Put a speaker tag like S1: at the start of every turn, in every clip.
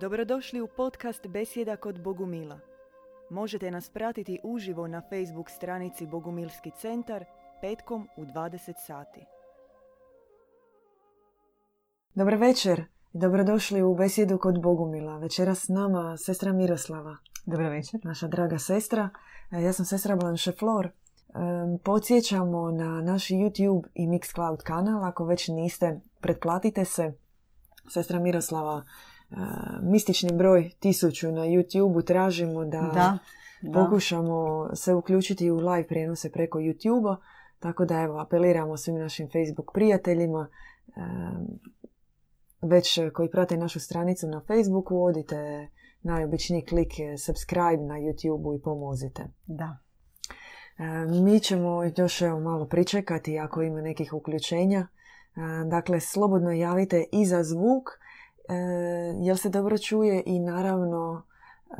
S1: Dobrodošli u podcast Besjeda kod Bogumila. Možete nas pratiti uživo na Facebook stranici Bogumilski centar petkom u 20 sati. Dobar večer i dobrodošli u Besjedu kod Bogumila. Večeras s nama sestra Miroslava.
S2: Dobro večer.
S1: Naša draga sestra. E, Ja sam sestra Blanche Flor. Podsjećamo na naš YouTube i Mixcloud kanal. Ako već niste, pretplatite se. Sestra Miroslava, mistični broj tisuću na YouTube tražimo da,
S2: Da, da.
S1: pokušamo se uključiti u live prijenose preko YouTube-a. Tako da evo, apeliramo svim našim Facebook prijateljima već koji prate našu stranicu na Facebooku, odite najobičniji klik subscribe na YouTube-u i pomozite.
S2: Da.
S1: Mi ćemo još evo malo pričekati ako ima nekih uključenja. Dakle, slobodno javite i za zvuk, jel se dobro čuje i naravno e,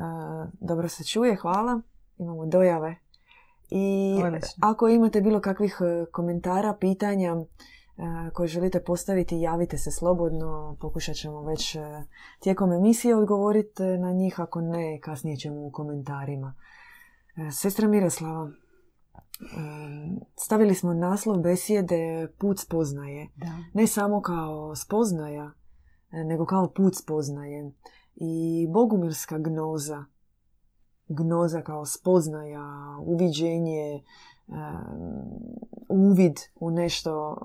S1: dobro se čuje, hvala. Imamo dojave. I
S2: Odlično.
S1: ako imate bilo kakvih e, komentara, pitanja e, koje želite postaviti, javite se slobodno. Pokušat ćemo već e, tijekom emisije odgovoriti na njih, ako ne, kasnije ćemo u komentarima. E, Sestra Miroslava, e, stavili smo naslov besjede Put spoznaje.
S2: Da.
S1: Ne samo kao spoznaja, e, nego kao put spoznaje. I bogumilska gnoza, gnoza kao spoznaja, uviđenje, e, uvid u nešto,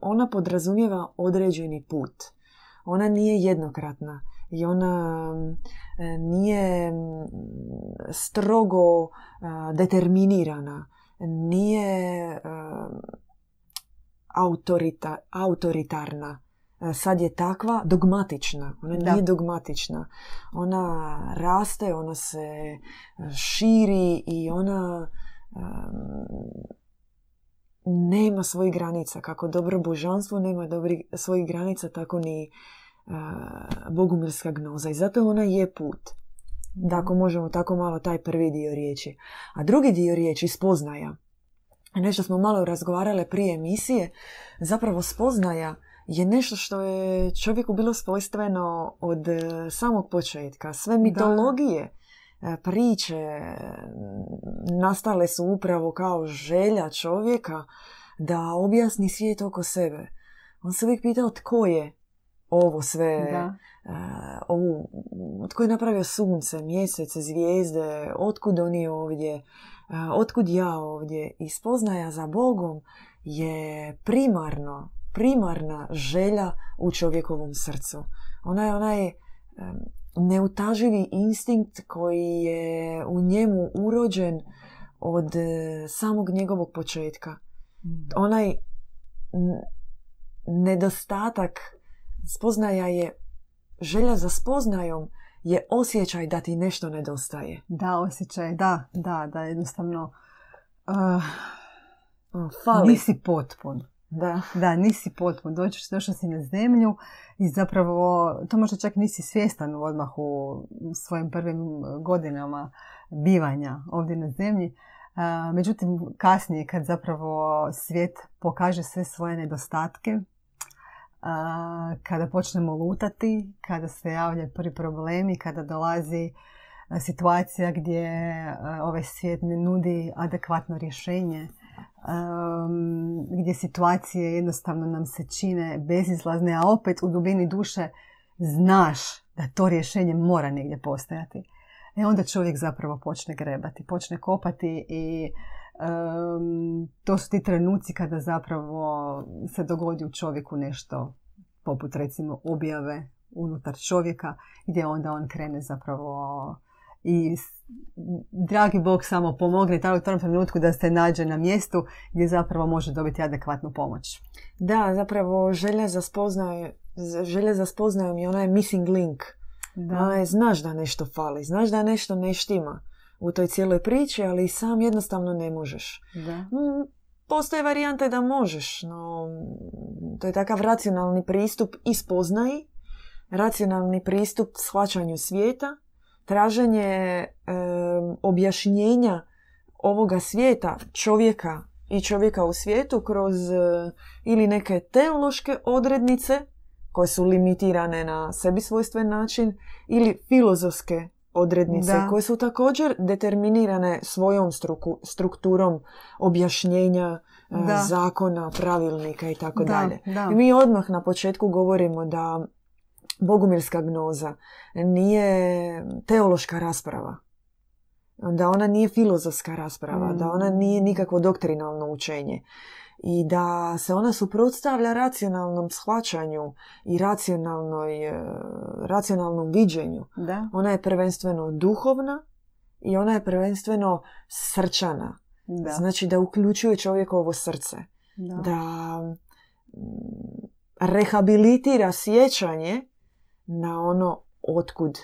S1: ona podrazumijeva određeni put. Ona nije jednokratna i ona e, nije strogo e, determinirana, nije e, autorita, autoritarna. E, Sad je takva dogmatična. Ona
S2: Da.
S1: nije dogmatična. Ona raste, ona se e, širi i ona em, nema svojih granica. Kako dobro božanstvo nema dobri, svojih granica, tako ni e, bogumilska gnoza. I zato ona je put. Da ako možemo tako malo taj prvi dio riječi. A drugi dio riječi, spoznaja. Nešto smo malo razgovarale prije emisije. Zapravo spoznaja je nešto što je čovjeku bilo svojstveno od e, samog početka. Sve mitologije, e, priče nastale su upravo kao želja čovjeka da objasni svijet oko sebe. On se uvijek pitao tko je ovo sve,
S2: Da.
S1: e, ovu, tko je napravio sunce, mjesec, zvijezde, otkud oni ovdje, otkud ja ovdje. I spoznaja za Bogom je primarno, primarna želja u čovjekovom srcu. Ona je onaj neutaživi instinkt koji je u njemu urođen od e, samog njegovog početka.
S2: Mm.
S1: Onaj nedostatak spoznaja je, želja za spoznajom je osjećaj da ti nešto nedostaje.
S2: Da, osjećaj, da, da, da, jednostavno uh,
S1: Fali.
S2: nisi potpun.
S1: Da.
S2: Da, nisi potpun. Dođeš, došao si na zemlju i zapravo to možda čak nisi svjestan odmah u svojim prvim godinama bivanja ovdje na zemlji. Međutim, kasnije kad zapravo svijet pokaže sve svoje nedostatke, kada počnemo lutati, kada se javljaju prvi problemi, kada dolazi situacija gdje ovaj svijet ne nudi adekvatno rješenje, um, gdje situacije jednostavno nam se čine bezizlazne, a opet u dubini duše znaš da to rješenje mora negdje postojati. E onda čovjek zapravo počne grebati, počne kopati i um, to su ti trenuci kada zapravo se dogodi u čovjeku nešto poput recimo objave unutar čovjeka gdje onda on krene zapravo i dragi Bog samo pomogne u tom trenutku da se nađe na mjestu gdje zapravo može dobiti adekvatnu pomoć.
S1: Da, zapravo želja za spoznaju, želja za spoznajom je onaj missing link. Ona je, znaš da nešto fali, znaš da nešto ne štima u toj cijeloj priči, ali sam jednostavno ne možeš.
S2: da.
S1: Mm, Postoje varijante da možeš, no to je takav racionalni pristup i spoznaji, racionalni pristup shvaćanju svijeta, traženje em, objašnjenja ovoga svijeta, čovjeka i čovjeka u svijetu kroz e, ili neke teološke odrednice koje su limitirane na sebi svojstven način ili filozofske odrednice
S2: Da.
S1: koje su također determinirane svojom struku- strukturom objašnjenja e,
S2: Da.
S1: zakona, pravilnika i tako
S2: Da,
S1: dalje. mi odmah na početku govorimo da bogumilska gnoza nije teološka rasprava. Da ona nije filozofska rasprava,
S2: Mm.
S1: da ona nije nikakvo doktrinalno učenje. I da se ona suprotstavlja racionalnom shvaćanju i racionalnoj, e, racionalnom viđenju.
S2: Da,
S1: Ona je prvenstveno duhovna i ona je prvenstveno srčana.
S2: da,
S1: Znači da uključuje čovjekovo srce
S2: da.
S1: da mm, rehabilitira sjećanje na ono otkud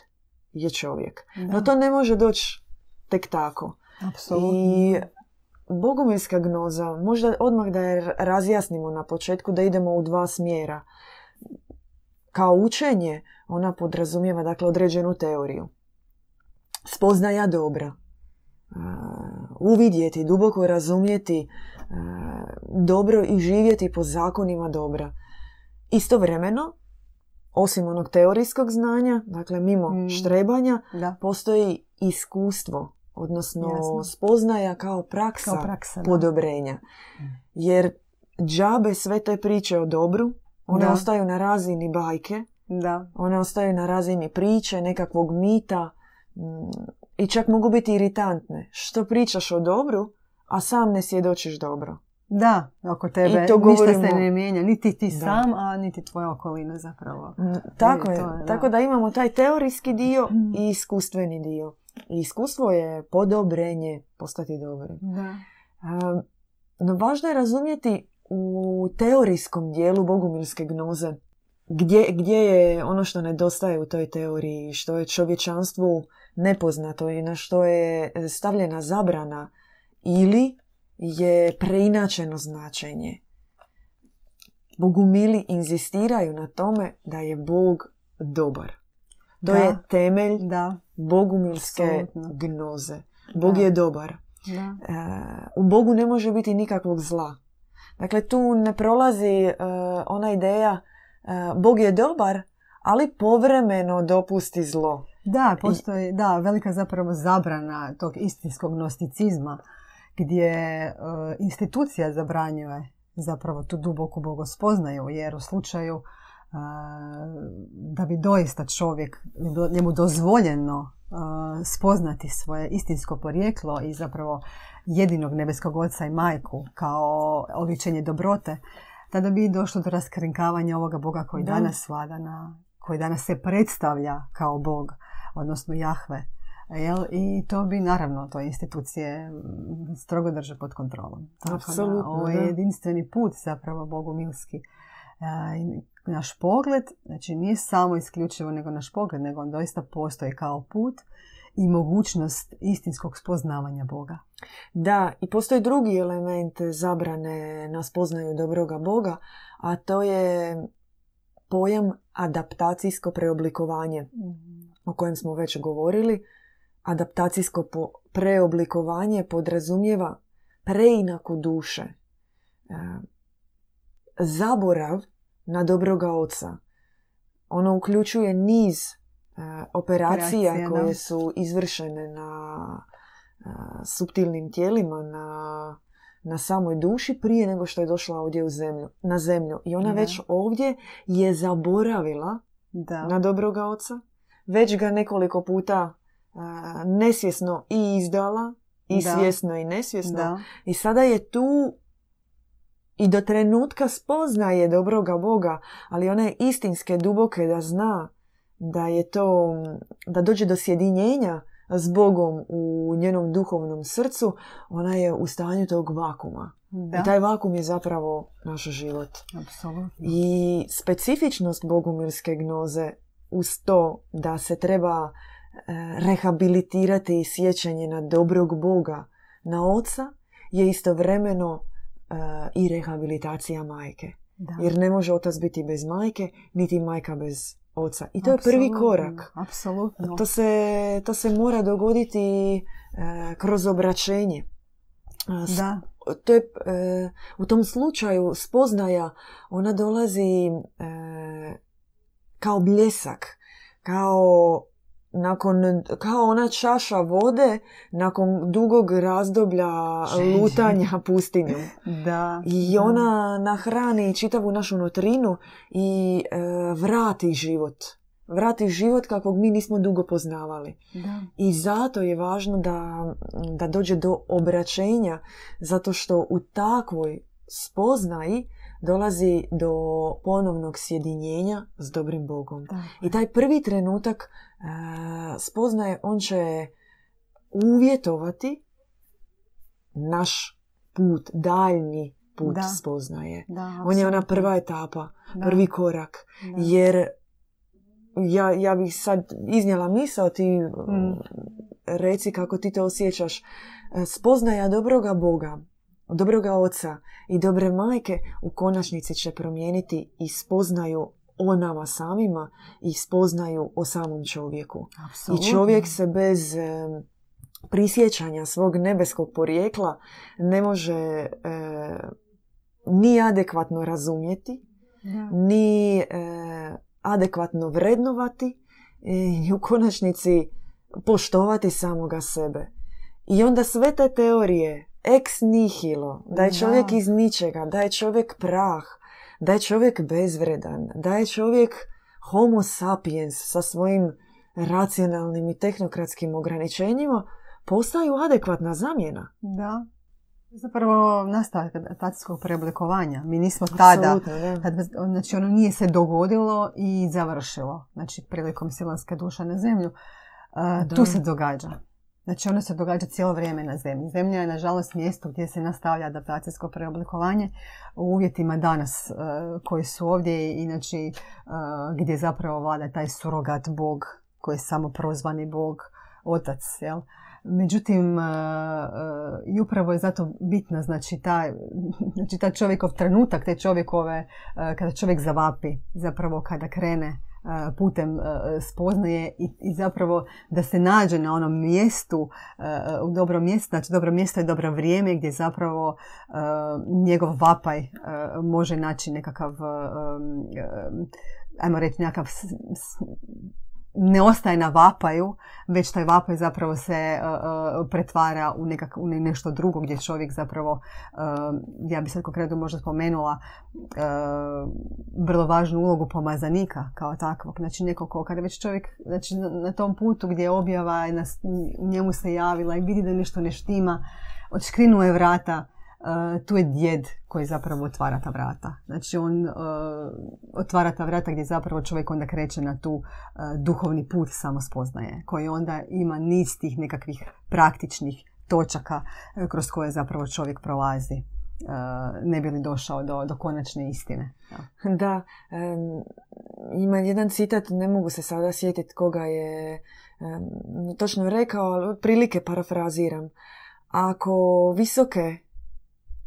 S1: je čovjek.
S2: Da.
S1: No to ne može doći tek tako.
S2: Apsolutno.
S1: I bogumilska gnoza, možda odmah da je razjasnimo na početku, da idemo u dva smjera. Kao učenje, ona podrazumijeva dakle određenu teoriju. Spoznaja dobra. Uh, uvidjeti, duboko razumjeti uh, dobro i živjeti po zakonima dobra. Istovremeno, osim onog teorijskog znanja, dakle mimo
S2: Mm.
S1: štrebanja,
S2: Da,
S1: postoji iskustvo, odnosno
S2: Jasno.
S1: spoznaja kao praksa,
S2: kao praksa. da.
S1: podobrenja. Jer džabe sve te priče o dobru, one
S2: Da.
S1: ostaju na razini bajke,
S2: Da,
S1: one ostaju na razini priče, nekakvog mita mm, i čak mogu biti iritantne. Što pričaš o dobru, a sam ne svjedočiš dobro.
S2: Da, oko tebe
S1: I to
S2: ništa se ne mijenja, niti ti
S1: Da.
S2: sam, a niti tvoja okolina zapravo.
S1: Mm, Tako je.
S2: je, da.
S1: Tako da imamo taj teorijski dio
S2: Mm.
S1: i iskustveni dio. I iskustvo je podobrenje postati dobrim.
S2: Da,
S1: Um, No važno je razumjeti u teorijskom dijelu bogumilske gnoze gdje, gdje je ono što nedostaje u toj teoriji, što je čovječanstvu nepoznato i na što je stavljena zabrana ili je preinačeno značenje. Bogumili inzistiraju na tome da je Bog dobar. To
S2: Da.
S1: je temelj
S2: da,
S1: bogumilske
S2: Apsolutno.
S1: gnoze. Bog
S2: Da.
S1: je dobar.
S2: da.
S1: E, u Bogu ne može biti nikakvog zla. Dakle, tu ne prolazi e, ona ideja e, Bog je dobar, ali povremeno dopusti zlo.
S2: Da, postoji da, velika zapravo zabrana tog istinskog gnosticizma gdje e, institucija zabranjuje zapravo tu duboku bogospoznaju jer u slučaju e, da bi doista čovjek njemu dozvoljeno e, spoznati svoje istinsko porijeklo i zapravo jedinog nebeskog oca i majku kao oličenje dobrote, tada bi došlo do raskrinkavanja ovoga Boga koji
S1: Da.
S2: danas vlada na, koji danas se predstavlja kao Bog, odnosno Jahve. Jel? I to bi naravno to institucije mm, strogo drže pod kontrolom. Tako da,
S1: Apsolutno,
S2: Ovo je jedinstveni put zapravo bogumilski. E, naš pogled, znači nije samo isključivo nego naš pogled, nego on doista postoji kao put i mogućnost istinskog spoznavanja Boga.
S1: Da, i postoji drugi element zabrane na spoznaju dobroga Boga, a to je pojam adaptacijsko preoblikovanje. o kojem smo već govorili, adaptacijsko preoblikovanje podrazumijeva preinaku duše. E, zaborav na dobroga oca. Ono uključuje niz e, operacija
S2: Operacija,
S1: koje
S2: da.
S1: su izvršene na e, suptilnim tijelima, na, na samoj duši prije nego što je došla ovdje u zemlju, na zemlju. I ona
S2: Da.
S1: već ovdje je zaboravila
S2: Da.
S1: na dobroga oca, već ga nekoliko puta nesvjesno i izdala, i
S2: Da.
S1: svjesno i nesvjesno.
S2: da.
S1: I sada je tu i do trenutka spoznaje dobroga Boga, ali one istinske duboke da zna da je to, da dođe do sjedinjenja s Bogom u njenom duhovnom srcu, ona je u stanju tog vakuma.
S2: Da.
S1: I taj vakum je zapravo naš život.
S2: Apsolutno.
S1: I specifičnost bogumilske gnoze uz to da se treba e, rehabilitirati sjećanje na dobrog Boga, na oca, je istovremeno e, i rehabilitacija majke.
S2: Da.
S1: Jer ne može otac biti bez majke, niti majka bez oca. I to je prvi korak.
S2: Apsolutno.
S1: To se, to se mora dogoditi e, kroz obraćenje.
S2: Da.
S1: to je, u tom slučaju spoznaja, ona dolazi kao bljesak, kao nakon, kao ona čaša vode nakon dugog razdoblja lutanja pustinjom.
S2: Da.
S1: I ona nahrani čitavu našu nutrinu i e, vrati život. Vrati život kakvog mi nismo dugo poznavali.
S2: Da.
S1: I zato je važno da, da dođe do obraćenja, zato što u takvoj spoznaji dolazi do ponovnog sjedinjenja s dobrim Bogom.
S2: Da.
S1: I taj prvi trenutak e, spoznaje, on će uvjetovati naš put, daljnji put
S2: Da.
S1: spoznaje.
S2: Da,
S1: On je ona prva etapa,
S2: Da.
S1: prvi korak.
S2: Da.
S1: Jer ja, ja bih sad iznijela misao, ti
S2: Mm.
S1: reci kako ti to osjećaš. E, Spoznaja dobroga Boga, dobroga oca i dobre majke u konačnici će promijeniti i spoznaju o nama samima i spoznaju o samom čovjeku.
S2: Apsolutno.
S1: I čovjek se bez e, prisjećanja svog nebeskog porijekla ne može e, ni adekvatno razumjeti,
S2: Da.
S1: ni e, adekvatno vrednovati i u konačnici poštovati samoga sebe. I onda sve te teorije ex nihilo, da je
S2: Da.
S1: čovjek iz ničega, da je čovjek prah, da je čovjek bezvredan, da je čovjek homo sapiens sa svojim racionalnim i tehnokratskim ograničenjima, postaju adekvatna zamjena.
S2: Da. Zapravo nastavak adaptacijskog preoblikovanja. Mi nismo tada,
S1: Apsolutno, da.
S2: kad, znači ono nije se dogodilo i završilo. Znači prilikom silanske duša na zemlju.
S1: Da.
S2: tu se događa. Znači ono se događa cijelo vrijeme na zemlji. Zemlja je nažalost mjesto gdje se nastavlja adaptacijsko preoblikovanje u uvjetima danas e, koji su ovdje i znači e, gdje zapravo vlada taj surogat bog koji je samo prozvani bog, otac, jel? Međutim, e, i upravo je zato bitna znači taj, znači taj čovjekov trenutak, te čovjekove, kada čovjek zavapi, zapravo kada krene putem spoznaje i, zapravo da se nađe na onom mjestu, u dobrom mjestu, znači dobro mjesto je dobro vrijeme gdje zapravo njegov vapaj može naći nekakav, ajmo reći, nekakav ne ostaje na vapaju, već taj vapaj zapravo se e, e, pretvara u, nekak, nešto drugo gdje čovjek zapravo, e, ja bi sad konkretno možda spomenula, vrlo važnu ulogu pomazanika kao takvog. Znači neko ko, kada već čovjek znači, na, na tom putu gdje je objava i nas, njemu se javila i vidi da nešto ne štima, odškrinuje vrata, e, tu je djed koji zapravo otvara ta vrata. Znači on e, otvara ta vrata gdje zapravo čovjek onda kreće na tu e, duhovni put samospoznaje, koji onda ima niz tih nekakvih praktičnih točaka kroz koje zapravo čovjek prolazi ne bi li došao do, do konačne istine. Ja.
S1: Da, em, ima jedan citat, ne mogu se sada sjetiti koga je em, točno rekao, ali otprilike parafraziram. Ako visoke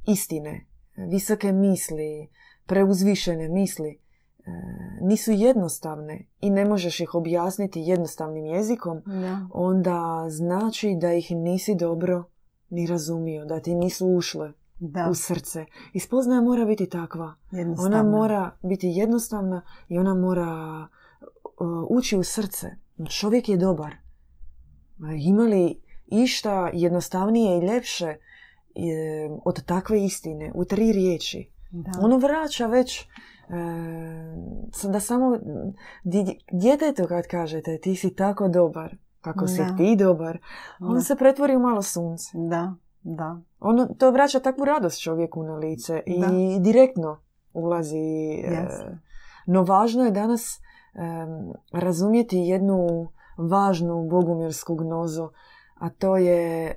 S1: istine, visoke misli, preuzvišene misli e, nisu jednostavne i ne možeš ih objasniti jednostavnim jezikom,
S2: Da.
S1: onda znači da ih nisi dobro ni razumio, da ti nisu ušle
S2: Da,
S1: u srce. I spoznaja mora biti takva. Ona mora biti jednostavna i ona mora uh, ući u srce. Čovjek je dobar. Ma Ima li išta jednostavnije i ljepše e, od takve istine u tri riječi?
S2: Da.
S1: Ono vraća već e, da samo djetetu kad kažete ti si tako dobar, kako si
S2: Da.
S1: ti dobar, on
S2: Da.
S1: se pretvori u malo sunce.
S2: Da, da.
S1: Ono, to vraća takvu radost čovjeku na lice i direktno ulazi. e, no važno je danas em, razumjeti jednu važnu bogumirsku gnozu, a to je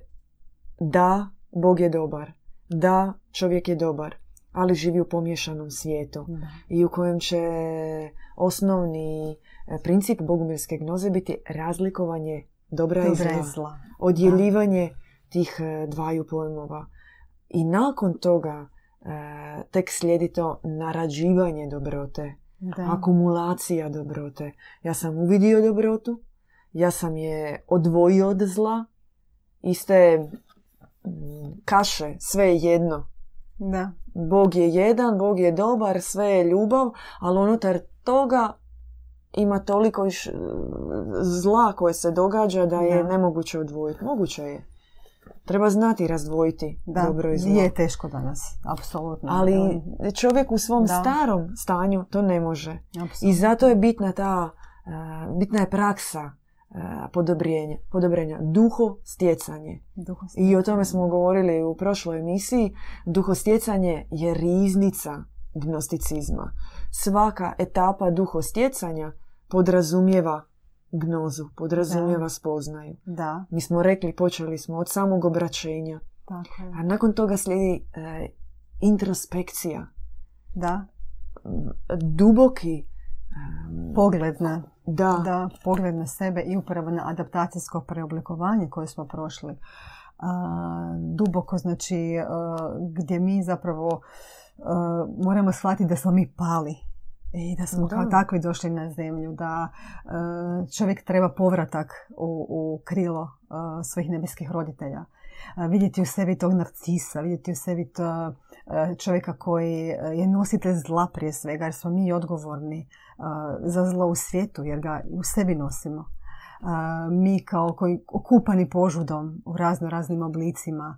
S1: da, Bog je dobar. Da, čovjek je dobar, ali živi u pomješanom svijetu
S2: da.
S1: i u kojem će osnovni e, princip bogumirske gnoze biti razlikovanje dobra i
S2: Dobra
S1: zla
S2: i zla.
S1: odjeljivanje tih e, dvaju pojmova. I nakon toga e, tek slijedi to narađivanje dobrote,
S2: Da.
S1: akumulacija dobrote. Ja sam uvidio dobrotu, ja sam je odvojio od zla, iste kaše, sve je jedno.
S2: Da.
S1: Bog je jedan, Bog je dobar, sve je ljubav, ali unutar toga ima toliko iš, zla koje se događa da je
S2: Da.
S1: nemoguće odvojiti. Moguće je. Treba znati razdvojiti
S2: Da,
S1: dobro i zlo.
S2: je teško danas, apsolutno.
S1: Ali čovjek u svom
S2: Da.
S1: starom stanju to ne može.
S2: Apsolutno.
S1: I zato je bitna ta, e, bitna je praksa e, podobrenja, podobrenja. Duho stjecanje.
S2: Duho
S1: I o tome smo govorili u prošloj emisiji. Duhostjecanje je riznica gnosticizma. Svaka etapa duhostjecanja podrazumijeva gnozu, podrazumijeva spoznaju.
S2: Da,
S1: Mi smo rekli, počeli smo od samog obraćenja,
S2: tako je.
S1: a nakon toga slijedi e, introspekcija,
S2: Da,
S1: duboki em,
S2: pogled na,
S1: da,
S2: da, pogled na sebe i upravo na adaptacijsko preoblikovanje koje smo prošli. A, duboko, znači, a, gdje mi zapravo a, moramo shvatiti da smo mi pali i da smo
S1: Da.
S2: kao takvi došli na zemlju, da čovjek treba povratak u, u krilo svojih nebeskih roditelja. Vidjeti u sebi tog narcisa, vidjeti u sebi to, čovjeka koji je nositelj zla prije svega, jer smo mi odgovorni a, za zlo u svijetu, jer ga u sebi nosimo. Mi kao koji okupani požudom u razno raznim oblicima.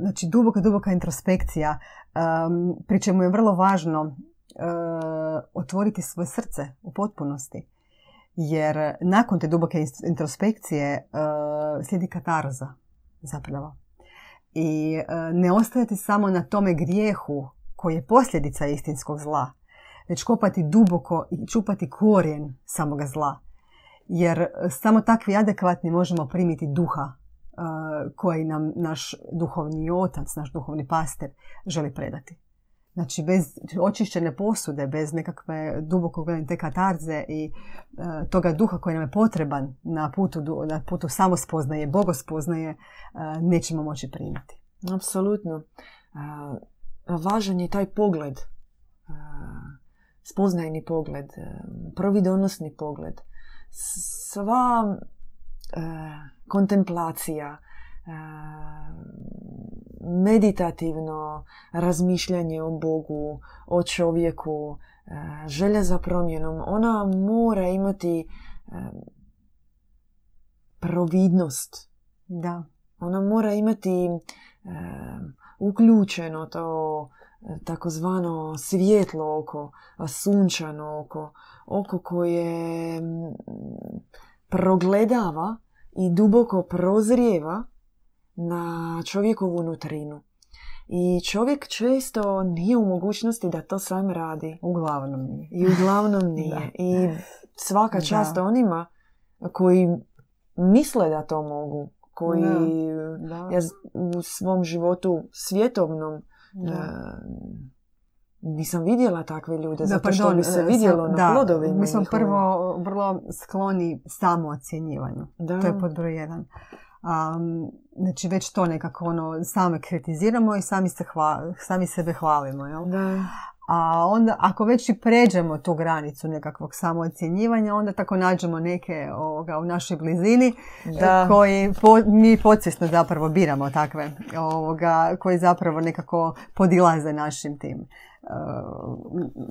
S2: Znači, duboka, duboka introspekcija, pri čemu je vrlo važno otvoriti svoje srce u potpunosti. Jer nakon te duboke introspekcije slijedi katarza zapravo. I a, ne ostajati samo na tome grijehu koji je posljedica istinskog zla, već kopati duboko i čupati korijen samoga zla. Jer e, samo takvi adekvatni možemo primiti duha e, koji nam naš duhovni otac, naš duhovni pastir želi predati. Znači, bez očišćene posude, bez nekakve duboko gledanje te katarze i e, toga duha koji nam je potreban na putu, na putu samospoznaje, bogospoznaje, e, nećemo moći primiti.
S1: apsolutno. A, važan je taj pogled, a, spoznajni pogled, e, providonosni pogled. Sva e, kontemplacija, e, meditativno razmišljanje o Bogu, o čovjeku, e, želja za promjenom, ona mora imati e, providnost.
S2: Da,
S1: Ona mora imati e, uključeno to takozvano svjetlo oko, sunčano oko, oko koje progledava i duboko prozrijeva na čovjekovu nutrinu. I čovjek često nije u mogućnosti da to sam radi.
S2: uglavnom nije.
S1: I uglavnom nije. I svaka
S2: Da.
S1: čast onima koji misle da to mogu. Koji
S2: Da.
S1: ja z- u svom životu svjetovnom
S2: Da.
S1: e, nisam vidjela takve ljude.
S2: Da,
S1: zato što
S2: pardon,
S1: bi se
S2: e,
S1: vidjelo
S2: sam-
S1: na
S2: da,
S1: plodovima
S2: Mi smo
S1: njihovim.
S2: prvo vrlo skloni samoocjenjivanju.
S1: Da.
S2: To je pod broj jedan. Um, znači već to nekako ono, same kritiziramo i sami, se hva- sami sebe hvalimo. Jel?
S1: Da.
S2: A onda ako već i pređemo tu granicu nekakvog samoocjenjivanja, onda tako nađemo neke ovoga, u našoj blizini
S1: Da.
S2: koji po- mi podsvjesno zapravo biramo takve ovoga, koji zapravo nekako podilaze našim tim uh,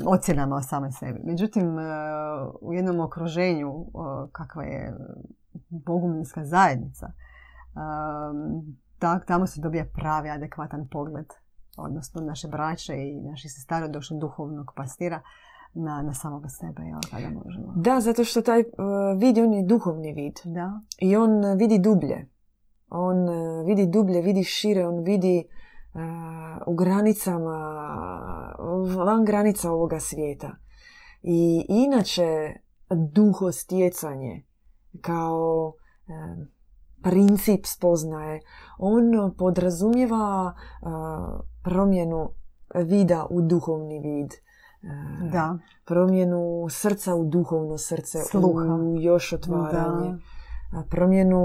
S2: ocjenama o samoj sebi. Međutim, uh, u jednom okruženju kakva je boguminska zajednica, tak, tamo se dobija pravi adekvatan pogled odnosno naše braće i naših sestara došli duhovnog pastira na, na samoga sebe, jel, kada možemo.
S1: Da, zato što taj e, vid, on je duhovni vid.
S2: Da,
S1: I on e, vidi dublje. On e, vidi dublje, vidi šire, on vidi e, u granicama, van granica ovoga svijeta. I inače, duhostjecanje kao e, princip spoznaje, on podrazumijeva e, promjenu vida u duhovni vid. E,
S2: da,
S1: promjenu srca u duhovno srce,
S2: Sluha.
S1: u još otvaranje,
S2: da,
S1: a promjenu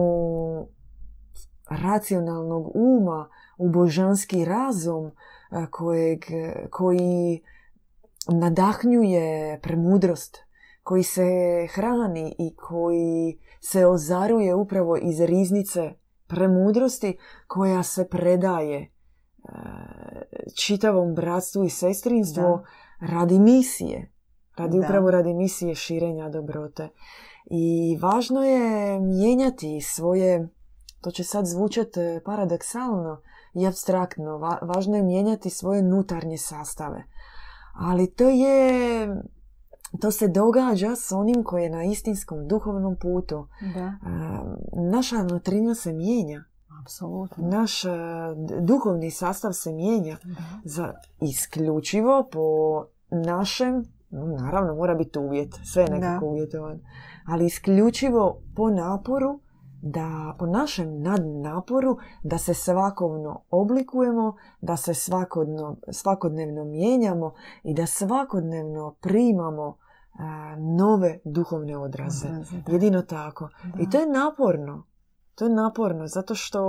S1: racionalnog uma u božanski razum kojeg, koji nadahnjuje premudrost, koji se hrani i koji se ozaruje upravo iz riznice premudrosti koja se predaje e, čitavom bratstvu i sestrinstvu
S2: Da.
S1: radi misije. Radi
S2: Da.
S1: upravo radi misije širenja dobrote. I važno je mijenjati svoje, to će sad zvučati paradoksalno i abstraktno, va- važno je mijenjati svoje nutarnje sastave. Ali to je, to se događa s onim koji je na istinskom duhovnom putu.
S2: Da,
S1: Naša nutrina se mijenja.
S2: apsolutno.
S1: Naš e, duhovni sastav se mijenja
S2: Da.
S1: za isključivo po našem, no, naravno mora biti uvjet, sve je nekako uvjetovan, ali isključivo po naporu da po našem nadnaporu da se svakodnevno oblikujemo, da se svakodno, svakodnevno mijenjamo i da svakodnevno primamo a, nove duhovne odraze.
S2: Odraze.
S1: Jedino tako.
S2: Da.
S1: I to je naporno. To je naporno zato što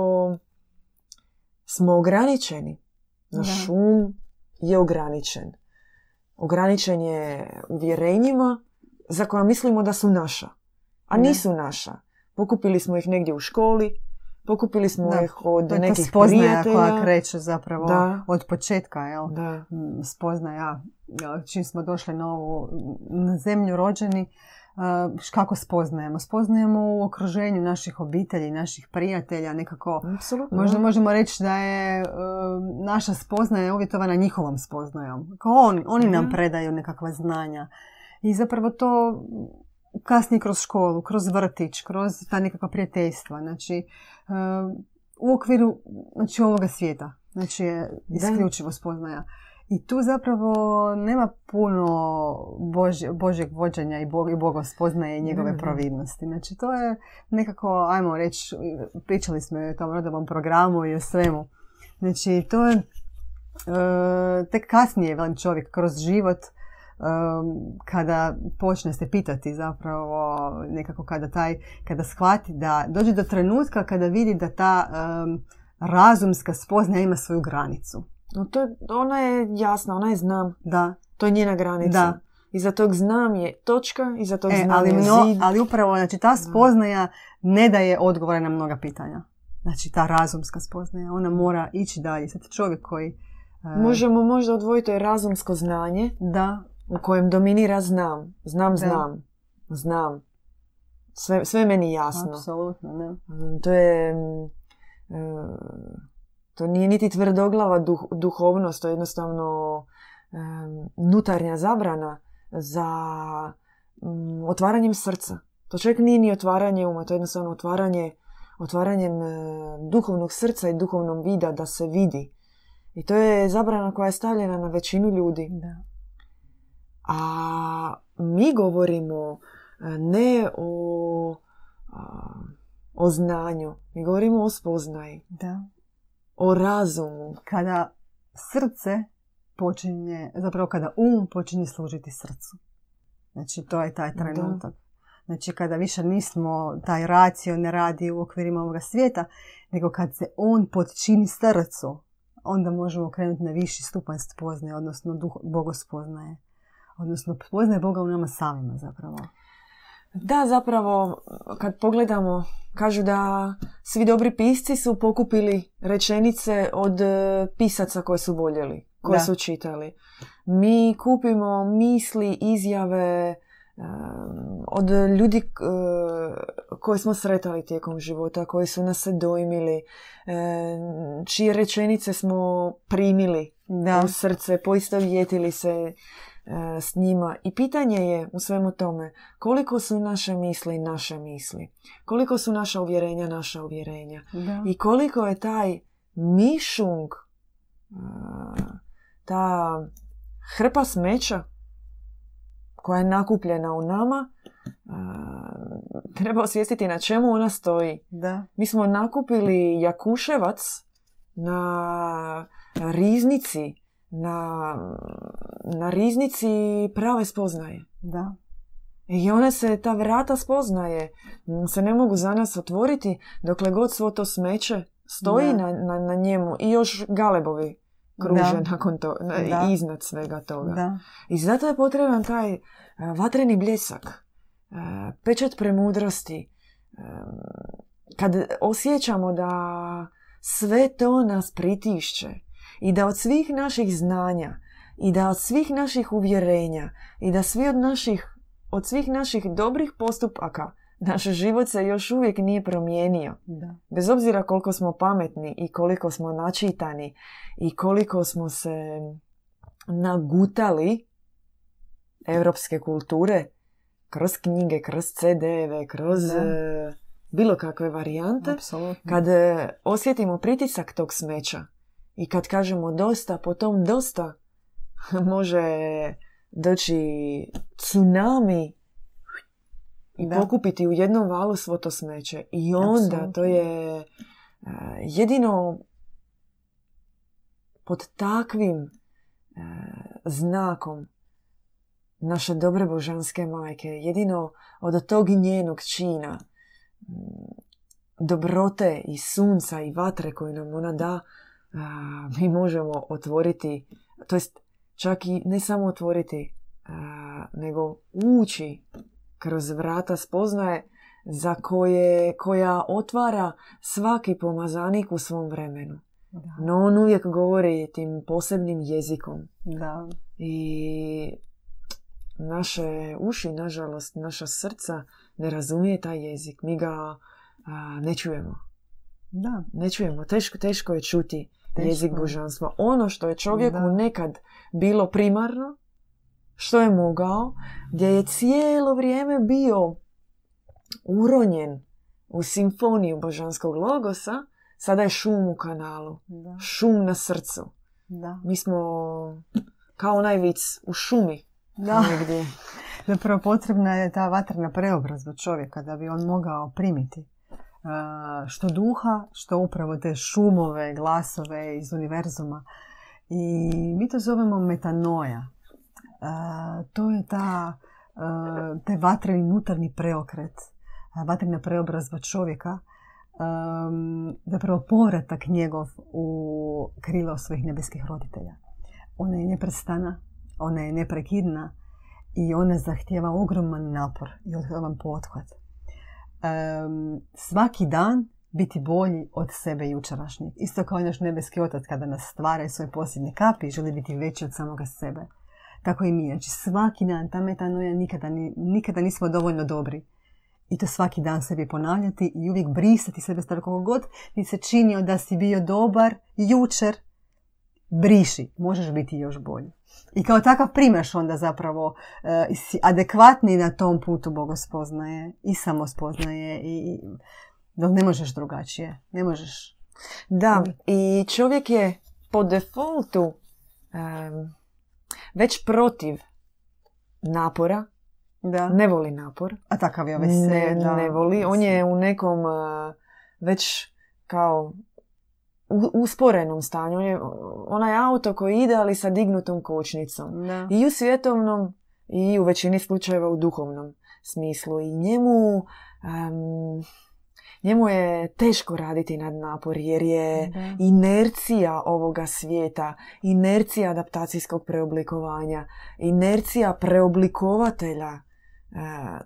S1: smo ograničeni. Naš
S2: Da.
S1: um je ograničen. Ograničen je uvjerenjima za koja mislimo da su naša. A nisu naša. Pokupili smo ih negdje u školi, pokupili smo
S2: Da,
S1: ih od nekih
S2: spoznaja
S1: prijatelja.
S2: koja kreće zapravo
S1: Da.
S2: od početka, jel?
S1: Da.
S2: Mm, spoznaja čim smo došli na ovu na zemlju rođeni kako spoznajemo spoznajemo u okruženju naših obitelji naših prijatelja nekako
S1: Apsolutno.
S2: možda možemo reći da je uh, naša spoznaja uvjetovana njihovom spoznajom kao on, oni nam
S1: Da.
S2: predaju nekakva znanja i zapravo to kasnije kroz školu, kroz vrtić, kroz ta nekakva prijateljstva. Znači, uh, u okviru znači, ovoga svijeta. Znači, je isključivo spoznaja. I tu zapravo nema puno Bož, Božjeg vođenja i, Bog, i Boga spoznaje i njegove
S1: da.
S2: providnosti. Znači, to je nekako, ajmo reći, pričali smo i o tom rodovom programu i o svemu. Znači, to je e, tek kasnije, velim čovjek, kroz život kada počne se pitati zapravo nekako kada taj, kada shvati da dođe do trenutka kada vidi da ta um, razumska spoznaja ima svoju granicu.
S1: No to, je- ona je jasna, ona je znam.
S2: Da,
S1: To je njena granica.
S2: Da.
S1: Iza tog znam je točka, iza tog
S2: e,
S1: znam
S2: ali,
S1: je
S2: mno-
S1: zid.
S2: ali upravo znači, ta spoznaja ne daje odgovore na mnoga pitanja. Znači ta razumska spoznaja, ona mora ići dalje. Sad čovjek koji... e,
S1: Možemo možda odvojiti razumsko znanje
S2: Da,
S1: u kojem dominira znam. Znam, znam. Znam. Sve, sve meni jasno.
S2: apsolutno, ne.
S1: Mm, To je... mm, e, to nije niti tvrdoglava duh, duhovnost, to je jednostavno em, nutarnja zabrana za mm, otvaranjem srca. To čovjek nije ni otvaranje uma, to je jednostavno otvaranje, otvaranjem e, duhovnog srca i duhovnog vida da se vidi. I to je zabrana koja je stavljena na većinu ljudi.
S2: Da.
S1: A mi govorimo e, ne o, o znanju, mi govorimo o spoznaji,
S2: da.
S1: o razumu.
S2: kada srce počinje, zapravo kada um počinje služiti srcu. Znači to je taj
S1: Da.
S2: trenutak. Znači kada više nismo, taj racio ne radi u okvirima ovoga svijeta, nego kad se on podčini srcu, onda možemo krenuti na viši stupanj spoznaje, odnosno duh, bogospoznaje. Odnosno spoznaje Boga u nama samima zapravo.
S1: Da, zapravo, kad pogledamo, kažu da svi dobri pisci su pokupili rečenice od e, pisaca koje su voljeli, koje
S2: Da.
S1: su čitali. Mi kupimo misli, izjave e, od ljudi e, koje smo sretali tijekom života, koji su nas se dojmili, čije rečenice smo primili
S2: Da,
S1: u srce, poistovjetili se s njima. I pitanje je u svemu tome koliko su naše misli naše misli, koliko su naša uvjerenja naša uvjerenja
S2: da.
S1: i koliko je taj mišung, e, ta hrpa smeća koja je nakupljena u nama, e, treba osvijestiti na čemu ona stoji.
S2: da.
S1: Mi smo nakupili jakuševac na riznici, na, na riznici prave spoznaje.
S2: da.
S1: I one se, ta vrata spoznaje, m, se ne mogu za nas otvoriti dokle god svo to smeće stoji na, na, na njemu i još galebovi kruže
S2: Da.
S1: nakon toga,
S2: Da.
S1: iznad svega toga.
S2: da.
S1: I zato je potreban taj e, vatreni bljesak, e, pečat premudrosti. E, Kad osjećamo da sve to nas pritišće i da od svih naših znanja i da od svih naših uvjerenja i da svi od naših, od svih naših dobrih postupaka naš život se još uvijek nije promijenio.
S2: Da.
S1: Bez obzira koliko smo pametni i koliko smo načitani i koliko smo se nagutali europske kulture kroz knjige, kroz CD-eve, kroz
S2: Da.
S1: e, bilo kakve varijante, kad e, osjetimo pritisak tog smeća i kad kažemo dosta, potom dosta može doći tsunami i
S2: Da.
S1: pokupiti u jednom valu svo to smeće. I onda
S2: Apsolutno.
S1: to je e, jedino pod takvim e, znakom naše dobre božanske majke, jedino od tog njenog čina, dobrote i sunca i vatre koju nam ona da, mi možemo otvoriti, to jest čak i ne samo otvoriti, a, nego ući kroz vrata spoznaje za koje, koja otvara svaki pomazanik u svom vremenu.
S2: Da.
S1: No on uvijek govori tim posebnim jezikom.
S2: Da.
S1: I naše uši, nažalost, naša srca ne razumije taj jezik. Mi ga a, ne čujemo.
S2: Da.
S1: Ne čujemo. Teško, teško je čuti jezik
S2: je.
S1: božanstva. Ono što je čovjeku
S2: Da.
S1: nekad bilo primarno, što je mogao, gdje je cijelo vrijeme bio uronjen u simfoniju božanskog logosa, sada je šum u kanalu,
S2: Da.
S1: šum na srcu.
S2: Da.
S1: Mi smo kao onaj vic u šumi
S2: Da.
S1: negdje.
S2: Zapravo potrebna je ta vatrena preobrazba čovjeka da bi on mogao primiti što duha, što upravo te šumove, glasove iz univerzuma. I mi to zovemo metanoja. To je ta, taj vatreni unutarnji preokret, vatrena preobrazba čovjeka, zapravo povratak njegov u krilo svojih nebeskih roditelja. Ona je neprestana, ona je neprekidna i ona zahtjeva ogroman napor i ogroman pothvat. Svaki dan biti bolji od sebe jučerašnjeg. Isto kao naš nebeski otac kada nas stvara iz svoje posljednje kapi i želi biti veći od samoga sebe. Tako i mi. Znači svaki dan, ta metanoja nikada, ni- nikada nismo dovoljno dobri. I to svaki dan sebi ponavljati i uvijek brisati sebe staro koliko god ti se činio da si bio dobar jučer, briši, možeš biti još bolji. I kao takav primaš onda zapravo e, si adekvatni na tom putu bogospoznaje i samospoznaje i dok ne možeš drugačije. Ne možeš.
S1: Da, i čovjek je po defaultu em, već protiv napora,
S2: Da.
S1: ne voli napor,
S2: A takav je ovaj se.
S1: ne,
S2: da.
S1: ne voli, on je u nekom eh, već kao u- usporenom stanju, on je onaj auto koji ide ali sa dignutom kočnicom.
S2: Da.
S1: I u svjetovnom i u većini slučajeva u duhovnom smislu. I njemu, em, njemu je teško raditi nad napor jer je
S2: Da.
S1: inercija ovoga svijeta, inercija adaptacijskog preoblikovanja, inercija preoblikovatelja e,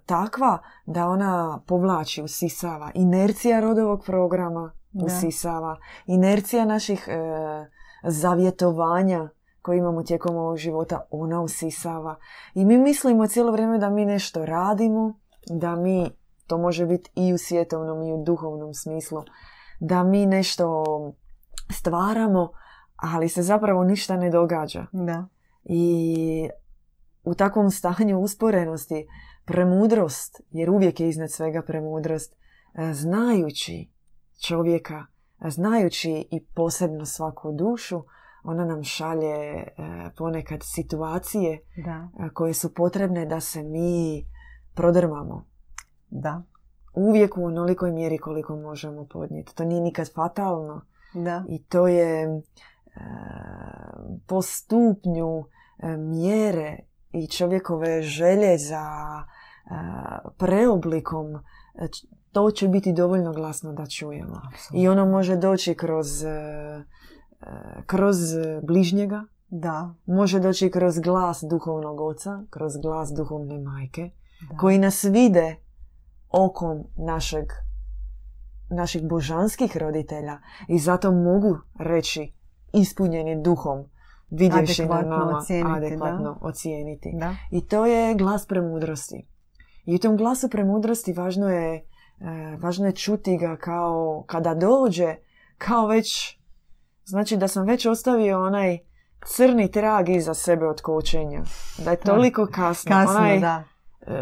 S1: takva da ona povlači, usisava. Inercija rodovog programa. Usisava. Inercija naših e, zavjetovanja koje imamo tijekom ovog života, ona usisava. I mi mislimo cijelo vrijeme da mi nešto radimo, da mi, to može biti i u svjetovnom i u duhovnom smislu, da mi nešto stvaramo, ali se zapravo ništa ne događa.
S2: Da.
S1: I u takvom stanju usporenosti premudrost, jer uvijek je iznad svega premudrost, e, znajući čovjeka, znajući i posebno svaku dušu, ona nam šalje e, ponekad situacije
S2: Da.
S1: koje su potrebne da se mi prodrmamo.
S2: Da.
S1: Uvijek u onolikoj mjeri koliko možemo podnijeti. To nije nikad fatalno.
S2: Da.
S1: I to je e, po stupnju e, mjere i čovjekove želje za preoblikom, to će biti dovoljno glasno da čujemo. I ono može doći kroz, e, e, kroz bližnjega,
S2: Da.
S1: može doći kroz glas duhovnog oca, kroz glas duhovne majke,
S2: Da.
S1: koji nas vide okom našeg naših božanskih roditelja i zato mogu reći ispunjeni duhom vidjevši na
S2: Adekvatno
S1: nama
S2: ocijeniti,
S1: adekvatno ocijeniti.
S2: Da.
S1: I to je glas premudrosti. I u tom glasu premudrosti važno je, važno je čuti ga kao kada dođe, kao već, znači da sam već ostavio onaj crni trag iza sebe od kočenja. Da je toliko kasno.
S2: Kasno,
S1: onaj,
S2: da.
S1: e,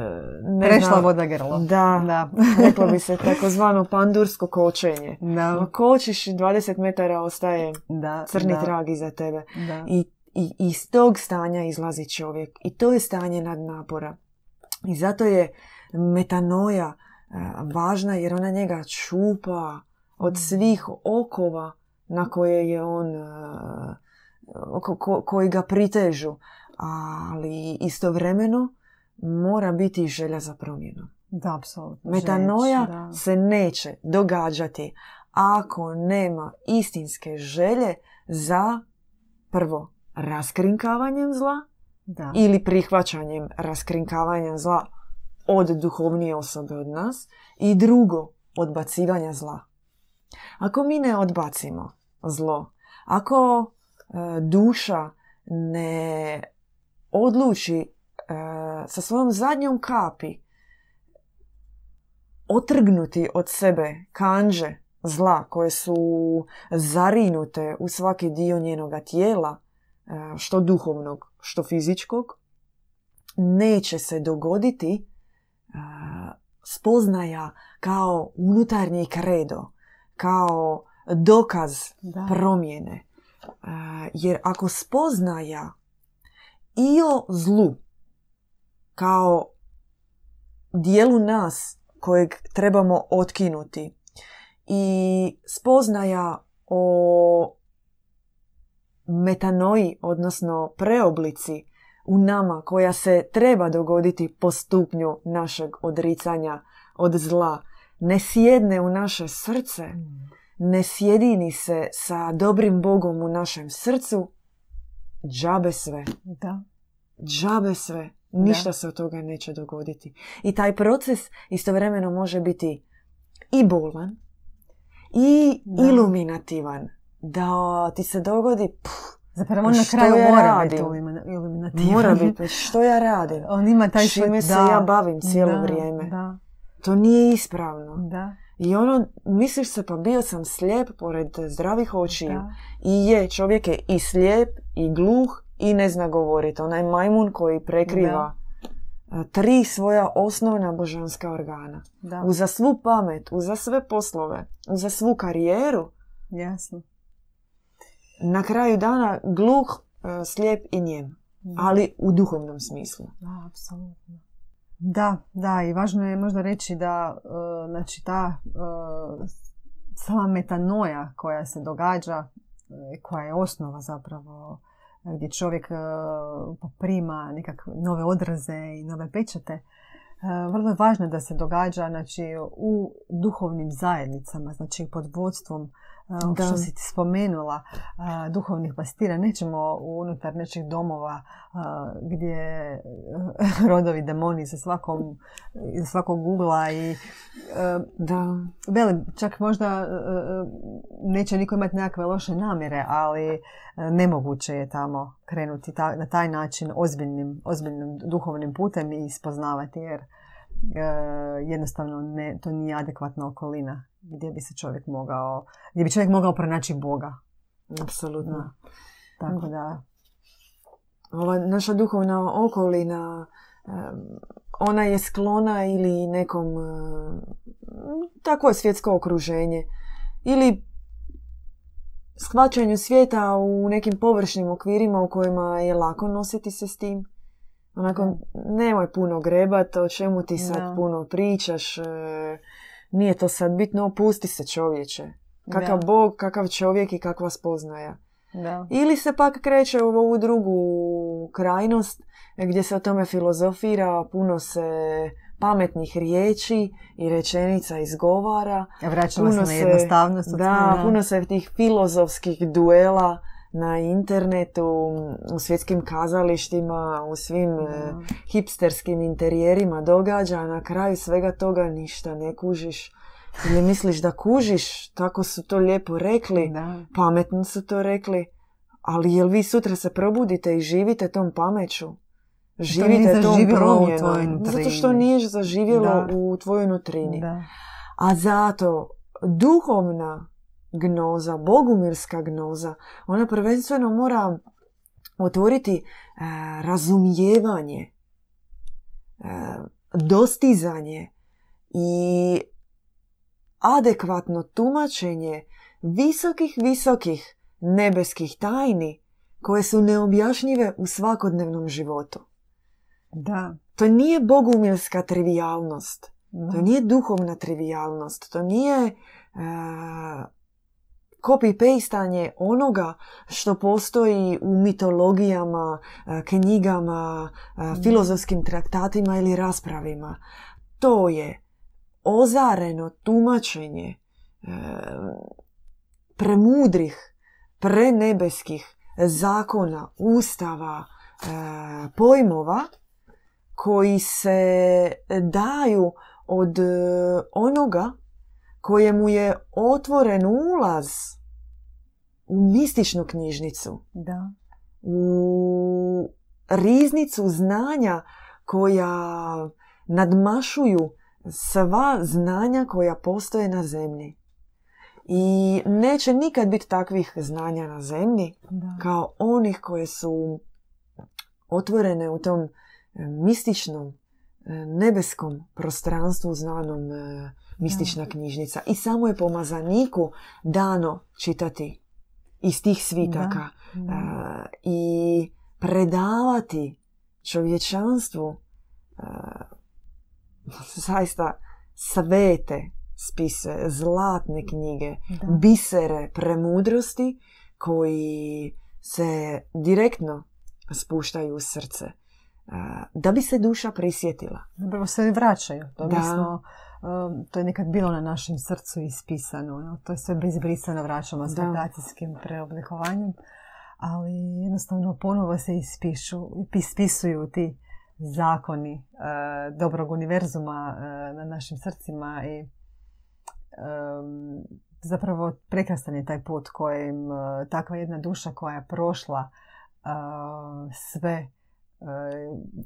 S1: ne
S2: Prešla
S1: znam,
S2: voda grlo.
S1: Da,
S2: Da.
S1: reklo bi se takozvano pandursko kočenje.
S2: Da.
S1: Ma kočiš i 20 metara ostaje
S2: Da.
S1: crni
S2: da.
S1: trag iza tebe.
S2: Da.
S1: I, i iz tog stanja izlazi čovjek. I to je stanje nadnapora. I zato je metanoja e, važna jer ona njega čupa od svih okova na koje je on, e, ko- ko- koji ga pritežu. Ali istovremeno mora biti želja za promjenu.
S2: Da, apsolutno.
S1: Metanoja
S2: da.
S1: se neće događati ako nema istinske želje za prvo raskrinkavanjem zla
S2: Da.
S1: ili prihvaćanjem raskrinkavanja zla od duhovnije osobe od nas i drugo odbacivanja zla. Ako mi ne odbacimo zlo, ako e, duša ne odluči e, sa svojom zadnjom kapi otrgnuti od sebe kanđe zla koje su zarinute u svaki dio njenoga tijela, e, što duhovnog, što fizičkog, neće se dogoditi spoznaja kao unutarnji kredo, kao dokaz
S2: Da.
S1: promjene. Jer ako spoznaja i o zlu kao dijelu nas kojeg trebamo otkinuti i spoznaja o metanoji, odnosno preoblici u nama koja se treba dogoditi po stupnju našeg odricanja od zla, ne sjedne u naše srce, ne sjedini se sa dobrim Bogom u našem srcu, džabe sve,
S2: Da.
S1: džabe sve, ništa se od toga neće dogoditi. I taj proces istovremeno može biti i bolan i
S2: Da.
S1: iluminativan. Da ti se dogodi, pff,
S2: Zapravo on na kraju
S1: ja
S2: mora
S1: radim?
S2: biti ilumina- iluminativan.
S1: mora biti, što ja radim?
S2: On ima taj svoj-
S1: Čime se
S2: da,
S1: ja bavim cijelo
S2: da,
S1: vrijeme.
S2: Da,
S1: To nije ispravno.
S2: da,
S1: I ono, misliš se pa bio sam slijep pored zdravih očiju.
S2: da.
S1: I je, čovjek je i slijep, i gluh, i ne zna govoriti. Onaj majmun koji prekriva e, tri svoja osnovna božanska organa.
S2: da.
S1: Uza svu pamet, uza sve poslove, uza svu karijeru,
S2: Jasno.
S1: Na kraju dana gluh, e, slijep i njem. Ali u duhovnom smislu.
S2: Da, apsolutno. Da, da, i važno je možda reći da e, znači ta e, sama metanoja koja se događa, koja je osnova zapravo gdje čovjek poprima nekakve nove odraze i nove pečate, vrlo je važno da se događa znači, u duhovnim zajednicama, znači pod vodstvom
S1: Da.
S2: što si ti spomenula, a, duhovnih pastira. Nećemo unutar nečih domova a, gdje e, rodovi demoni sa svakom, iz svakog ugla i e,
S1: Da.
S2: velim, čak možda e, neće niko imati nekakve loše namjere, ali nemoguće je tamo krenuti ta- na taj način ozbiljnim, ozbiljnim duhovnim putem i spoznavati jer jednostavno ne, to nije adekvatna okolina gdje bi se čovjek mogao, gdje bi čovjek mogao pronaći Boga.
S1: Apsolutno.
S2: Da. Tako da,
S1: ova naša duhovna okolina ona je sklona ili nekom em, takvo je svjetsko okruženje ili shvaćanju svijeta u nekim površnim okvirima u kojima je lako nositi se s tim. Onako, nemoj puno grebat, o čemu ti sad
S2: Da.
S1: puno pričaš, e, nije to sad bitno, opusti se čovječe. Kakav
S2: Da.
S1: Bog, kakav čovjek i kakva spoznaja.
S2: da.
S1: Ili se pak kreće u ovu drugu krajnost gdje se o tome filozofira, puno se pametnih riječi i rečenica izgovara.
S2: Vraćamo se
S1: Puno
S2: na jednostavnost.
S1: Da, puno se tih filozofskih duela na internetu, u svjetskim kazalištima, u svim e, hipsterskim interijerima događa, a na kraju svega toga ništa ne kužiš. Ili misliš da kužiš, tako su to lijepo rekli,
S2: Da.
S1: pametno su to rekli, Ali jel vi sutra se probudite i živite tom pameću? Živite tom promjenom. Zato što nije zaživjelo
S2: Da.
S1: u tvojoj nutrini.
S2: Da.
S1: A zato duhovna gnoza, bogumirska gnoza, ona prvenstveno mora otvoriti e, razumijevanje, e, dostizanje i adekvatno tumačenje visokih, visokih nebeskih tajni koje su neobjašnjive u svakodnevnom životu.
S2: Da.
S1: To nije bogumirska trivijalnost.
S2: da.
S1: To nije duhovna trivijalnost, to nije e, copy-pastanje onoga što postoji u mitologijama, e, knjigama, e, filozofskim traktatima ili raspravima. To je ozareno tumačenje e, premudrih, prenebeskih zakona, ustava, pojmova koji se daju od onoga kojemu je otvoren ulaz u mističnu knjižnicu,
S2: Da.
S1: u riznicu znanja koja nadmašuju sva znanja koja postoje na zemlji. I neće nikad biti takvih znanja na zemlji
S2: Da.
S1: kao onih koje su otvorene u tom e, mističnom, e, nebeskom prostranstvu znanom e, mistična knjižnica. I samo je pomazaniku dano čitati iz tih svitaka
S2: Da.
S1: e, i predavati čovječanstvu e, zaista svete spise, zlatne knjige,
S2: Da.
S1: bisere premudrosti koji se direktno spuštaju u srce e, da bi se duša prisjetila.
S2: Zapravo se vraćaju. To,
S1: Da.
S2: smo, um, to je nekad bilo na našem srcu ispisano. jel? To je sve izbrisano, vraćamo s
S1: Da.
S2: meditacijskim preoblikovanjem. Ali jednostavno ponovo se ispišu, ispisuju ti zakoni e, dobrog univerzuma e, na našim srcima i em, zapravo prekrasan je taj put kojim e, takva jedna duša koja je prošla e, sve e,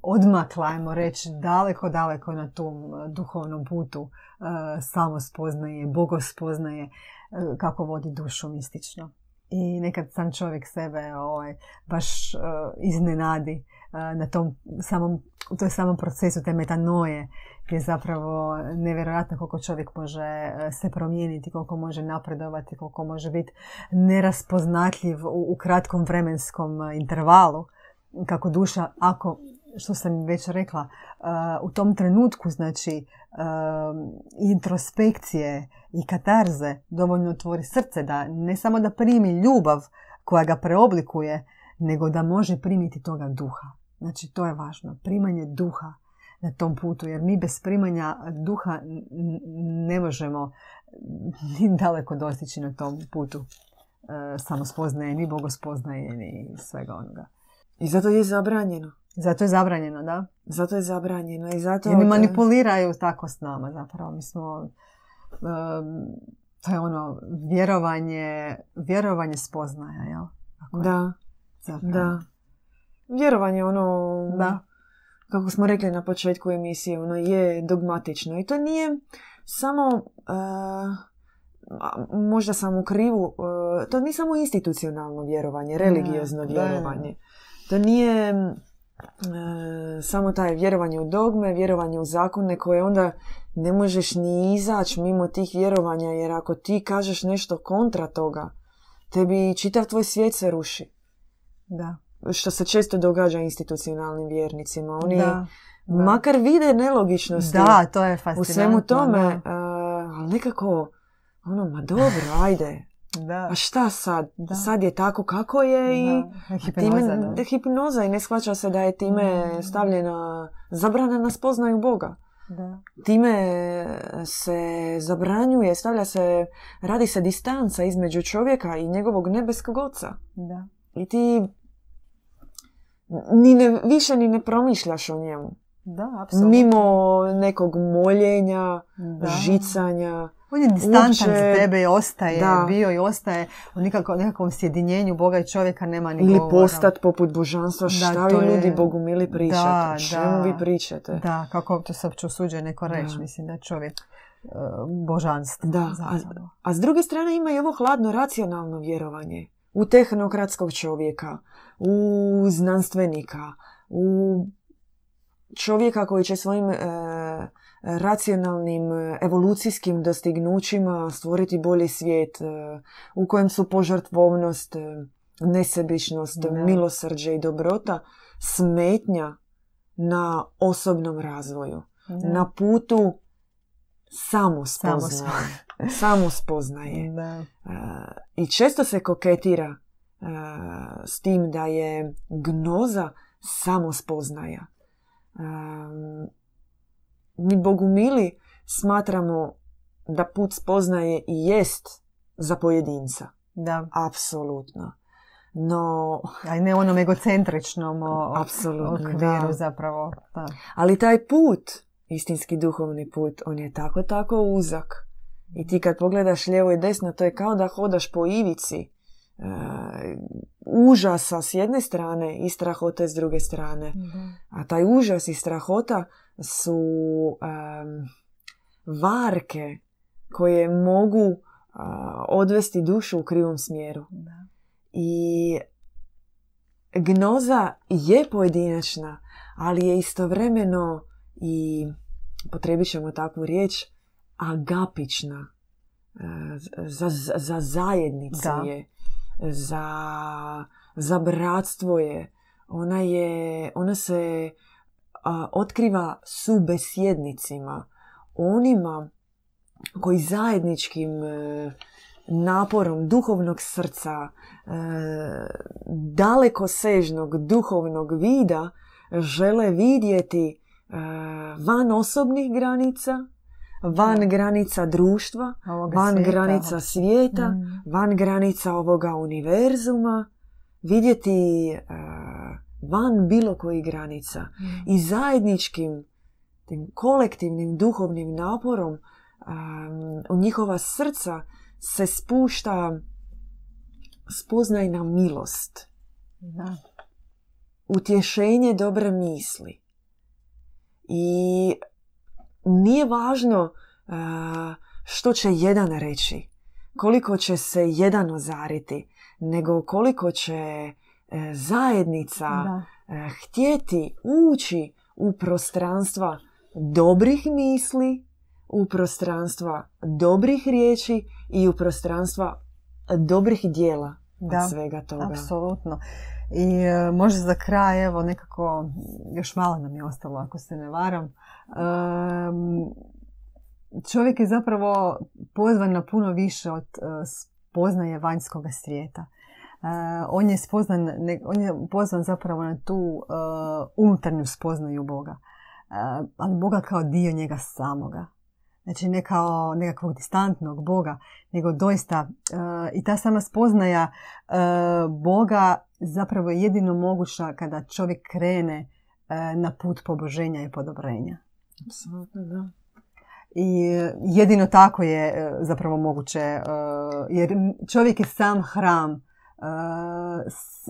S2: odmakla, ajmo reći, daleko, daleko na tom e, duhovnom putu e, samospoznaje, bogospoznaje, kako vodi dušu mistično. I nekad sam čovjek sebe ovaj, baš iznenadi na tom samom, u toj samom procesu te metanoje gdje je zapravo nevjerojatno koliko čovjek može se promijeniti, koliko može napredovati, koliko može biti neraspoznatljiv u, u kratkom vremenskom intervalu. Kako duša, ako, što sam već rekla, e, u tom trenutku, znači, e, introspekcije i katarze dovoljno otvori srce da ne samo da primi ljubav koja ga preoblikuje, nego da može primiti toga duha. Znači, to je važno. Primanje duha na tom putu, jer mi bez primanja duha ne možemo ni daleko dostići na tom putu e, samospoznaje, ni bogospoznaje, ni svega onoga.
S1: I zato je zabranjeno.
S2: Zato je zabranjeno, da?
S1: Zato je zabranjeno i zato...
S2: Jer manipuliraju tako s nama zapravo. Mi smo, em, to je ono, vjerovanje, vjerovanje spoznaja, jel? Tako
S1: Da,
S2: zapravo.
S1: da. Vjerovanje ono...
S2: Da.
S1: Kako smo rekli na početku emisije, ono je dogmatično. I to nije samo... a, možda sam u krivu, eh, to nije samo institucionalno vjerovanje, religiozno
S2: da, da.
S1: To nije eh, samo taj vjerovanje u dogme, vjerovanje u zakone koje onda ne možeš ni izaći mimo tih vjerovanja jer ako ti kažeš nešto kontra toga, tebi čitav tvoj svijet se ruši.
S2: Da.
S1: Što se često događa institucionalnim vjernicima. Oni
S2: Da. da.
S1: makar vide nelogičnosti
S2: Da, to je
S1: u svemu tome,
S2: da.
S1: eh, ali nekako, ono, ma dobro, ajde.
S2: Da.
S1: A šta sad?
S2: Da.
S1: Sad je tako kako je i
S2: Da. Hipnoza,
S1: time,
S2: da.
S1: da, hipnoza i ne shvaća se da je time stavljena zabrana na spoznaju Boga.
S2: Da.
S1: Time se zabranjuje, stavlja se, radi se distanca između čovjeka i njegovog nebeskog oca.
S2: Da.
S1: I ti ni ne, više ni ne promišljaš o njemu.
S2: Da, apsolutno.
S1: Mimo nekog moljenja,
S2: Da.
S1: žicanja.
S2: On je distantan za
S1: Uopće-
S2: tebe i ostaje,
S1: Da.
S2: bio i ostaje u nikako, nekakvom sjedinjenju Boga i čovjeka nema ni
S1: Ili
S2: govora.
S1: postat poput božanstva. Šta vi
S2: je-
S1: ljudi Bogu mili pričate?
S2: Da,
S1: čemu vi pričate?
S2: Da, kako to se uopće usuđuje neko reći, mislim da je čovjek e, božanstvo.
S1: Da, a, a s druge strane ima i ovo hladno racionalno vjerovanje u tehnokratskog čovjeka, u znanstvenika, u čovjeka koji će svojim e, racionalnim e, evolucijskim dostignućima stvoriti bolji svijet e, u kojem su požrtvovnost, e, nesebičnost,
S2: Da.
S1: milosrđe i dobrota smetnja na osobnom razvoju,
S2: Da.
S1: na putu samospoznaje.
S2: Samospoznaje. Da.
S1: I često se koketira s tim da je gnoza samospoznaja. Mi bogumili smatramo da put spoznaje i jest za pojedinca.
S2: da.
S1: Apsolutno. No,
S2: A ne onom egocentričnom okviru zapravo. Da.
S1: ali taj put, istinski duhovni put, on je tako, tako uzak. I ti kad pogledaš lijevo i desno, to je kao da hodaš po ivici. E, užasa s jedne strane i strahote s druge strane. A taj užas i strahota su em, varke koje mogu a, odvesti dušu u krivom smjeru.
S2: Da.
S1: I gnoza je pojedinačna, ali je istovremeno i, potrebit ćemo takvu riječ, agapična. E, Za, za, za zajednicu je, za, za bratstvo je. Ona je, ona se a, otkriva subesjednicima, onima koji zajedničkim e, naporom duhovnog srca, e, dalekosežnog duhovnog vida žele vidjeti e, van osobnih granica, van granica društva,
S2: Ovoga
S1: van
S2: svijeta.
S1: granica svijeta,
S2: Mm.
S1: van granica ovoga univerzuma, vidjeti van bilo kojih granica
S2: Mm.
S1: i zajedničkim tim kolektivnim duhovnim naporom um, u njihova srca se spušta spoznajna milost,
S2: Da.
S1: utješenje dobre misli. I nije važno uh, što će jedan reći, koliko će se jedan ozariti, nego koliko će zajednica
S2: Da.
S1: e, htjeti ući u prostranstva dobrih misli, u prostranstva dobrih riječi i u prostranstva dobrih dijela
S2: Da,
S1: od svega toga.
S2: Apsolutno. I e, možda za kraj, evo nekako, još malo nam je ostalo ako se ne varam. Em, čovjek je zapravo pozvan na puno više od e, spoznaje vanjskog svijeta. On je spoznan, ne- on je pozvan zapravo na tu e, unutarnju spoznaju Boga. E, ali Boga kao dio njega samoga. Znači ne kao nekakvog distantnog Boga, nego doista e, i ta sama spoznaja Boga zapravo je jedino moguća kada čovjek krene na put poboženja i podobrenja.
S1: Apsolutno, da.
S2: I jedino tako je zapravo moguće, jer čovjek je sam hram,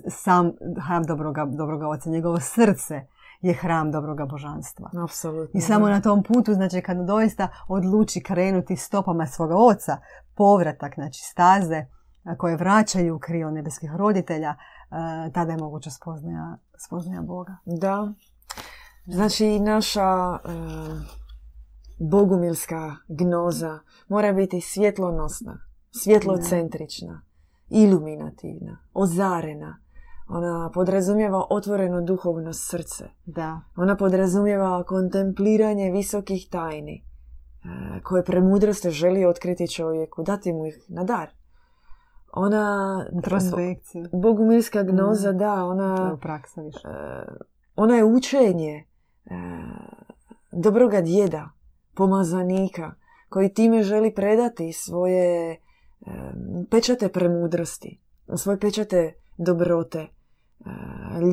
S2: sam hram dobroga, dobroga oca, njegovo srce je hram dobroga božanstva.
S1: Apsolutno.
S2: I samo na tom putu, znači kada doista odluči krenuti stopama svoga oca, povratak, znači staze koje vraćaju u krilo nebeskih roditelja, tada je moguća spoznaja, spoznaja Boga.
S1: Da. Znači i naša e, bogumilska gnoza mora biti svjetlonosna, svjetlocentrična, iluminativna, ozarena. Ona podrazumijeva otvoreno duhovno srce.
S2: Da,
S1: Ona podrazumijeva kontempliranje visokih tajni e, koje premudrost želi otkriti čovjeku, dati mu ih na dar. Ona,
S2: introspekciju.
S1: bogumilska gnoza,
S2: Mm.
S1: da, ona,
S2: praksa više.
S1: e, ona je učenje e, dobroga djeda, pomazanika, koji time želi predati svoje pečate premudrosti, svoje pečate dobrote, e,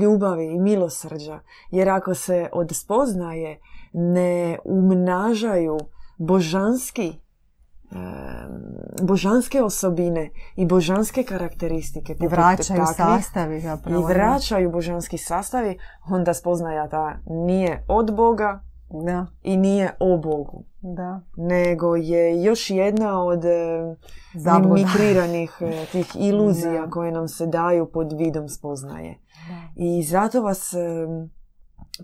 S1: ljubavi i milosrđa. Jer ako se od spoznaje ne umnažaju božanski božanske osobine i božanske karakteristike.
S2: I vraćaju sastavi zapravo.
S1: I vraćaju božanski sastavi, onda spoznaja da nije od Boga
S2: da.
S1: i nije o Bogu.
S2: Da.
S1: Nego je još jedna od mikriranih tih iluzija koje nam se daju pod vidom spoznaje. I zato vas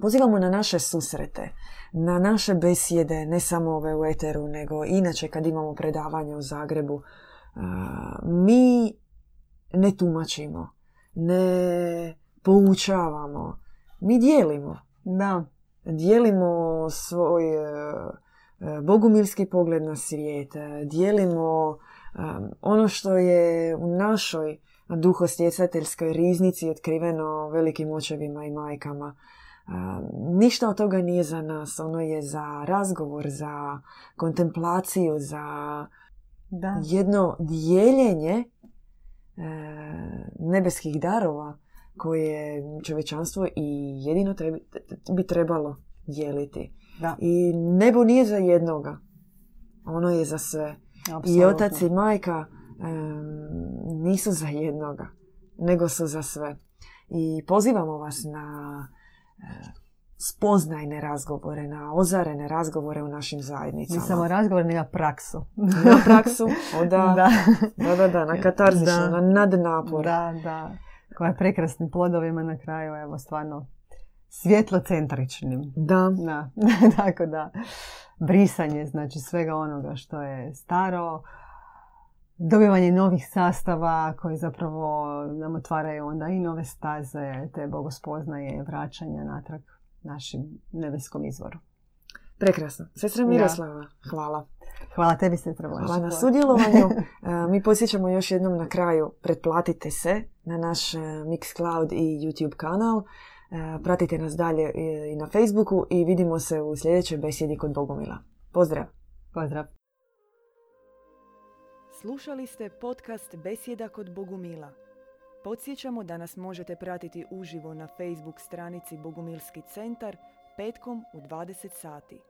S1: pozivamo na naše susrete na naše besjede, ne samo ove u Eteru, nego inače kad imamo predavanje u Zagrebu, mi ne tumačimo, ne poučavamo, mi dijelimo.
S2: Da.
S1: Dijelimo svoj e, e, bogumilski pogled na svijet, dijelimo e, ono što je u našoj duhostjecateljskoj riznici otkriveno velikim očevima i majkama ništa od toga nije za nas. Ono je za razgovor, za kontemplaciju, za
S2: da.
S1: jedno dijeljenje nebeskih darova koje čovečanstvo i jedino bi trebalo dijeliti.
S2: Da.
S1: I nebo nije za jednoga. Ono je za sve. I otac i majka nisu za jednoga, nego su za sve. I pozivamo vas na spoznajne razgovore, na ozarene razgovore u našim zajednicama.
S2: Ne samo razgovor, nego praksu.
S1: Na praksu, o da, da, da, da, na katarzično, na nadnapor.
S2: Da, da, koja je prekrasnim plodovima na kraju, evo, stvarno svjetlocentričnim.
S1: Da.
S2: da. Tako da, brisanje, znači svega onoga što je staro, dobivanje novih sastava koji zapravo nam otvaraju onda i nove staze, te bogospoznaje, vraćanja natrag našim nebeskom izvoru.
S1: Prekrasno. Sestra Miroslava, hvala.
S2: Hvala tebi, Sestra
S1: Hvala na sudjelovanju. E, mi posjećamo još jednom na kraju, pretplatite se na naš e, Mixcloud i YouTube kanal. E, pratite nas dalje i na Facebooku i vidimo se u sljedećoj besjedi kod Bogomila. Pozdrav!
S2: Pozdrav!
S3: Slušali ste podcast Besjeda kod Bogumila. Podsjećamo da nas možete pratiti uživo na Facebook stranici Bogumilski centar petkom u 20 sati.